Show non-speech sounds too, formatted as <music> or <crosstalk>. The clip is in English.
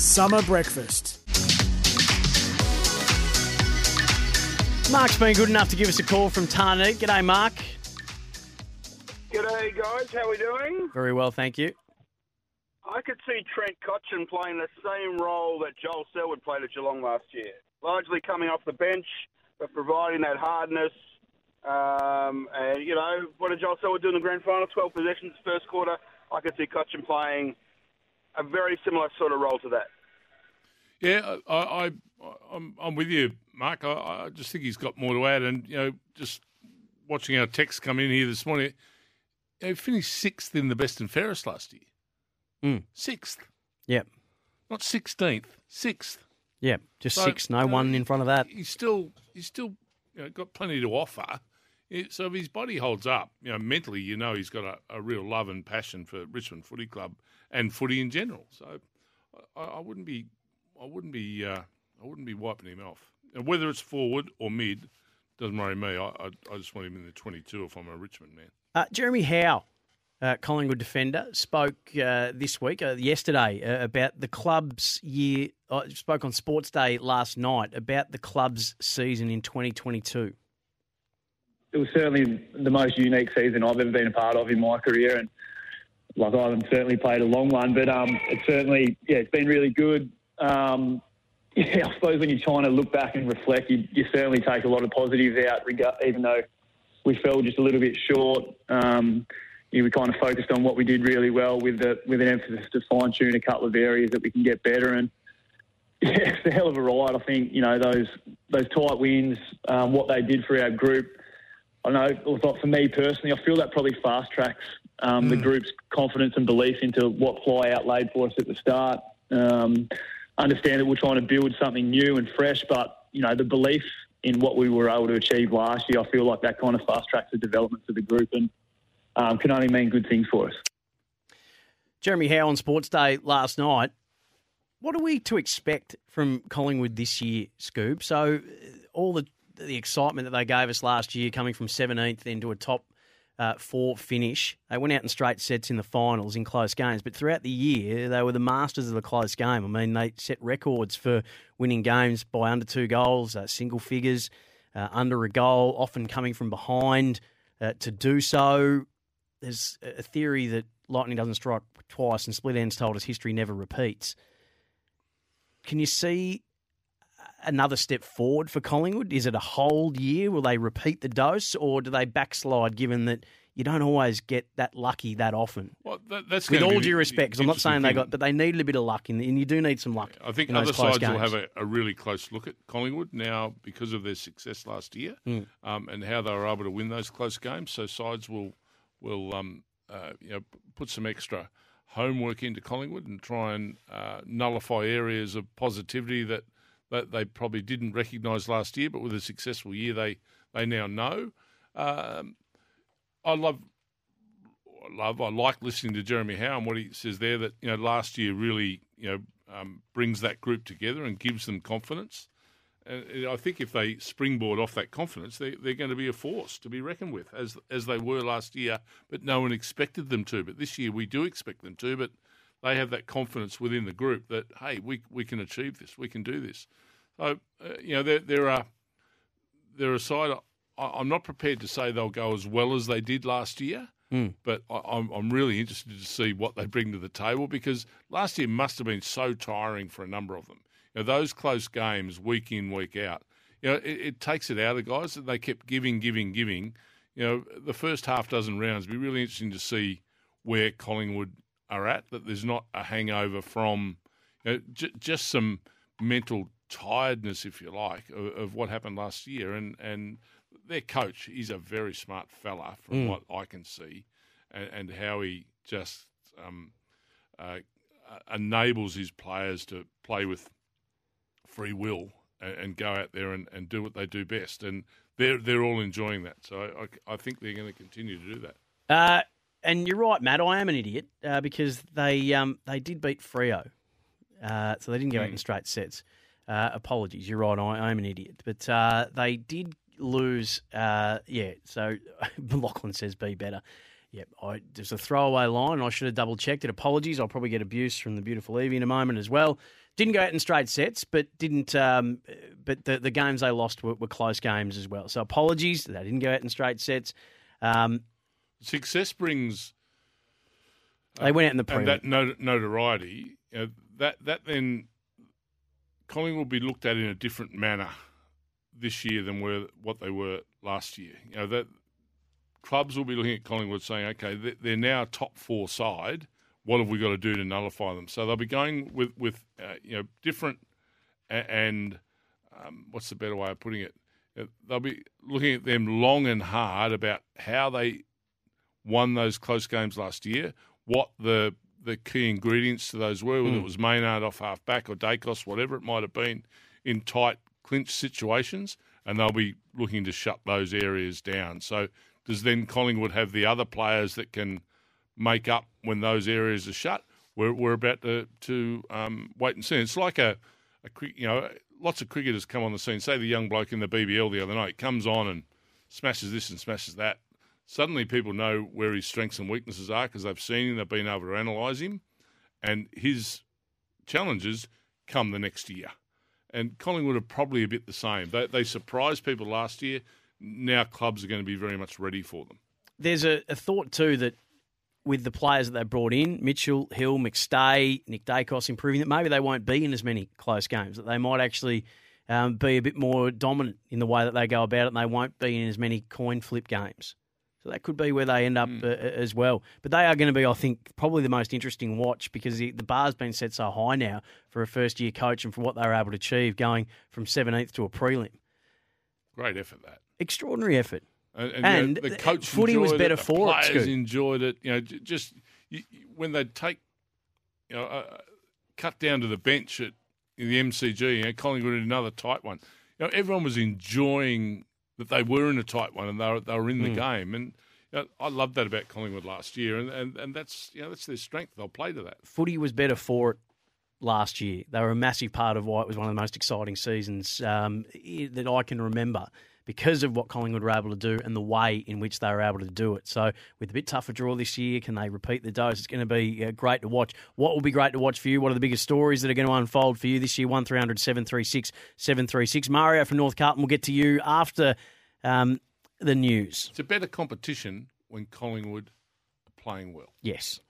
Summer Breakfast. Mark's been good enough to give us a call from Tarneit. G'day, Mark. G'day, guys. How are we doing? Very well, thank you. I could see Trent Cotchin playing the same role that Joel Selwood played at Geelong last year. Largely coming off the bench, but providing that hardness. Um, and, you know, what did Joel Selwood do in the grand final? 12 possessions first quarter. I could see Cotchin playing a very similar sort of role to that. Yeah, I, I, I'm, I'm with you, Mark. I, I just think he's got more to add. And, you know, just watching our text come in here this morning, you know, he finished sixth in the best and fairest last year. Mm. Sixth. Yep. Not 16th, sixth. Yep. Just So, six, no uh, one in front of that. He's still, he's still you know, got plenty to offer. So if his body holds up, you know, mentally, you know, he's got a, a real love and passion for Richmond Footy Club and footy in general. So I, I wouldn't be, I wouldn't be, uh, I wouldn't be wiping him off. And whether it's forward or mid, doesn't worry me. I, I, I just want him in the twenty-two if I'm a Richmond man. Uh, Jeremy Howe, uh, Collingwood defender, spoke uh, this week, uh, yesterday, uh, about the club's year. Uh, spoke on Sports Day last night about the club's season in 2022. It was certainly the most unique season I've ever been a part of in my career, and like I haven't certainly played a long one, but um, it's certainly yeah, it's been really good. Um, <laughs> yeah, I suppose when you're trying to look back and reflect, you, you certainly take a lot of positives out, even though we fell just a little bit short. Um, yeah, we kind of focused on what we did really well, with the with an emphasis to fine tune a couple of areas that we can get better. And <laughs> yeah, it's a hell of a ride. I think you know those those tight wins, um, what they did for our group. I know, like for me personally, I feel that probably fast tracks um, the group's confidence and belief into what Fly outlaid for us at the start. Um, understand that we're trying to build something new and fresh, but you know the belief in what we were able to achieve last year, I feel like that kind of fast tracks the development of the group and um, can only mean good things for us. Jeremy Howe on Sports Day last night. What are we to expect from Collingwood this year, Scoob? So, uh, all the the excitement that they gave us last year, coming from 17th into a top uh, four finish, they went out in straight sets in the finals in close games. But throughout the year, they were the masters of the close game. I mean, they set records for winning games by under two goals, uh, single figures, uh, under a goal, often coming from behind uh, to do so. There's a theory that lightning doesn't strike twice, and Split Enz told us history never repeats. Can you see another step forward for Collingwood? Is it a whole year? Will they repeat the dose, or do they backslide? Given that you don't always get that lucky that often. Well, that, that's With all due respect, because I'm not saying they got, but they needed a bit of luck, in the, and you do need some luck. I think other sides will have a, a really close look at Collingwood now because of their success last year Mm. um, and how they were able to win those close games. So sides will will um, uh, you know put some extra homework into Collingwood and try and uh, nullify areas of positivity that, that they probably didn't recognise last year, but with a successful year they they now know. Um, I love. Love. I like listening to Jeremy Howe and what he says there. That you know, last year really you know um, brings that group together and gives them confidence. And I think if they springboard off that confidence, they, they're going to be a force to be reckoned with, as as they were last year. But no one expected them to. But this year we do expect them to. But they have that confidence within the group that hey, we we can achieve this, we can do this. So uh, you know, there there are they're side. I, I'm not prepared to say they'll go as well as they did last year. Mm. But I, I'm, I'm really interested to see what they bring to the table because last year must have been so tiring for a number of them. You know, those close games, week in, week out, you know, it, it takes it out of the guys that they kept giving, giving, giving. You know, the first half dozen rounds be really interesting to see where Collingwood are at. That there's not a hangover from you know, j- just some mental tiredness, if you like, of, of what happened last year. And and their coach, he's a very smart fella from Mm. what I can see, and, and how he just um, uh, enables his players to play with free will and, and go out there and, and do what they do best. And they're they're all enjoying that. So I, I think they're going to continue to do that. Uh, and you're right, Matt. I am an idiot uh, because they um, they did beat Freo, uh, so they didn't go out in straight sets. Uh, apologies, you're right. I, I am an idiot, but uh, they did lose. Uh, yeah, so <laughs> Lachlan says be better. Yep, I, there's a throwaway line. and I should have double checked it. Apologies. I'll probably get abuse from the beautiful Evie in a moment as well. Didn't go out in straight sets, but didn't. Um, but the, the games they lost were, were close games as well. So apologies. They didn't go out in straight sets. Um, Success brings they went out in the and that not- notoriety. You know, that that then Collingwood will be looked at in a different manner this year than were what they were last year. You know that clubs will be looking at Collingwood saying, okay, they- they're now top four side. What have we got to do to nullify them? So they'll be going with with uh, you know different and um, what's the better way of putting it? Uh, They'll be looking at them long and hard about how they won those close games last year, what the the key ingredients to those were, whether it was Maynard off half back or Daicos, whatever it might have been, in tight clinch situations, and they'll be looking to shut those areas down. So does then Collingwood have the other players that can make up when those areas are shut? We're, we're about to, to um, wait and see. It's like a, a you know, lots of cricketers come on the scene. Say the young bloke in the BBL the other night comes on and smashes this and smashes that. Suddenly, people know where his strengths and weaknesses are because they've seen him, they've been able to analyse him, and his challenges come the next year. And Collingwood are probably a bit the same. They, they surprised people last year. Now clubs are going to be very much ready for them. There's a, a thought too that with the players that they brought in, Mitchell, Hill, McStay, Nick Daicos improving, that maybe they won't be in as many close games. That they might actually um, be a bit more dominant in the way that they go about it, and they won't be in as many coin flip games. So that could be where they end up uh, as well. But they are going to be, I think, probably the most interesting watch because the, the bar's been set so high now for a first year coach and for what they were able to achieve going from 17th to a prelim. Great effort that. Extraordinary effort. And, and, And you know, the coach footy was better it, the for it, players enjoyed it. You know, just you, when they take, you know, uh, cut down to the bench at in the MCG. You know, Collingwood in another tight one. You know, everyone was enjoying that they were in a tight one and they were, they were in Hmm. the game. And you know, I loved that about Collingwood last year. And, and and that's you know that's their strength. They'll play to that. footy was better for it last year. They were a massive part of why it was one of the most exciting seasons um, that I can remember because of what Collingwood were able to do and the way in which they were able to do it. So, with a bit tougher draw this year, can they repeat the dose? It's going to be uh, great to watch. What will be great to watch for you? What are the biggest stories that are going to unfold for you this year? 1300 736 736. Mario from North Carlton will get to you after um, the news. It's a better competition when Collingwood are playing well. Yes.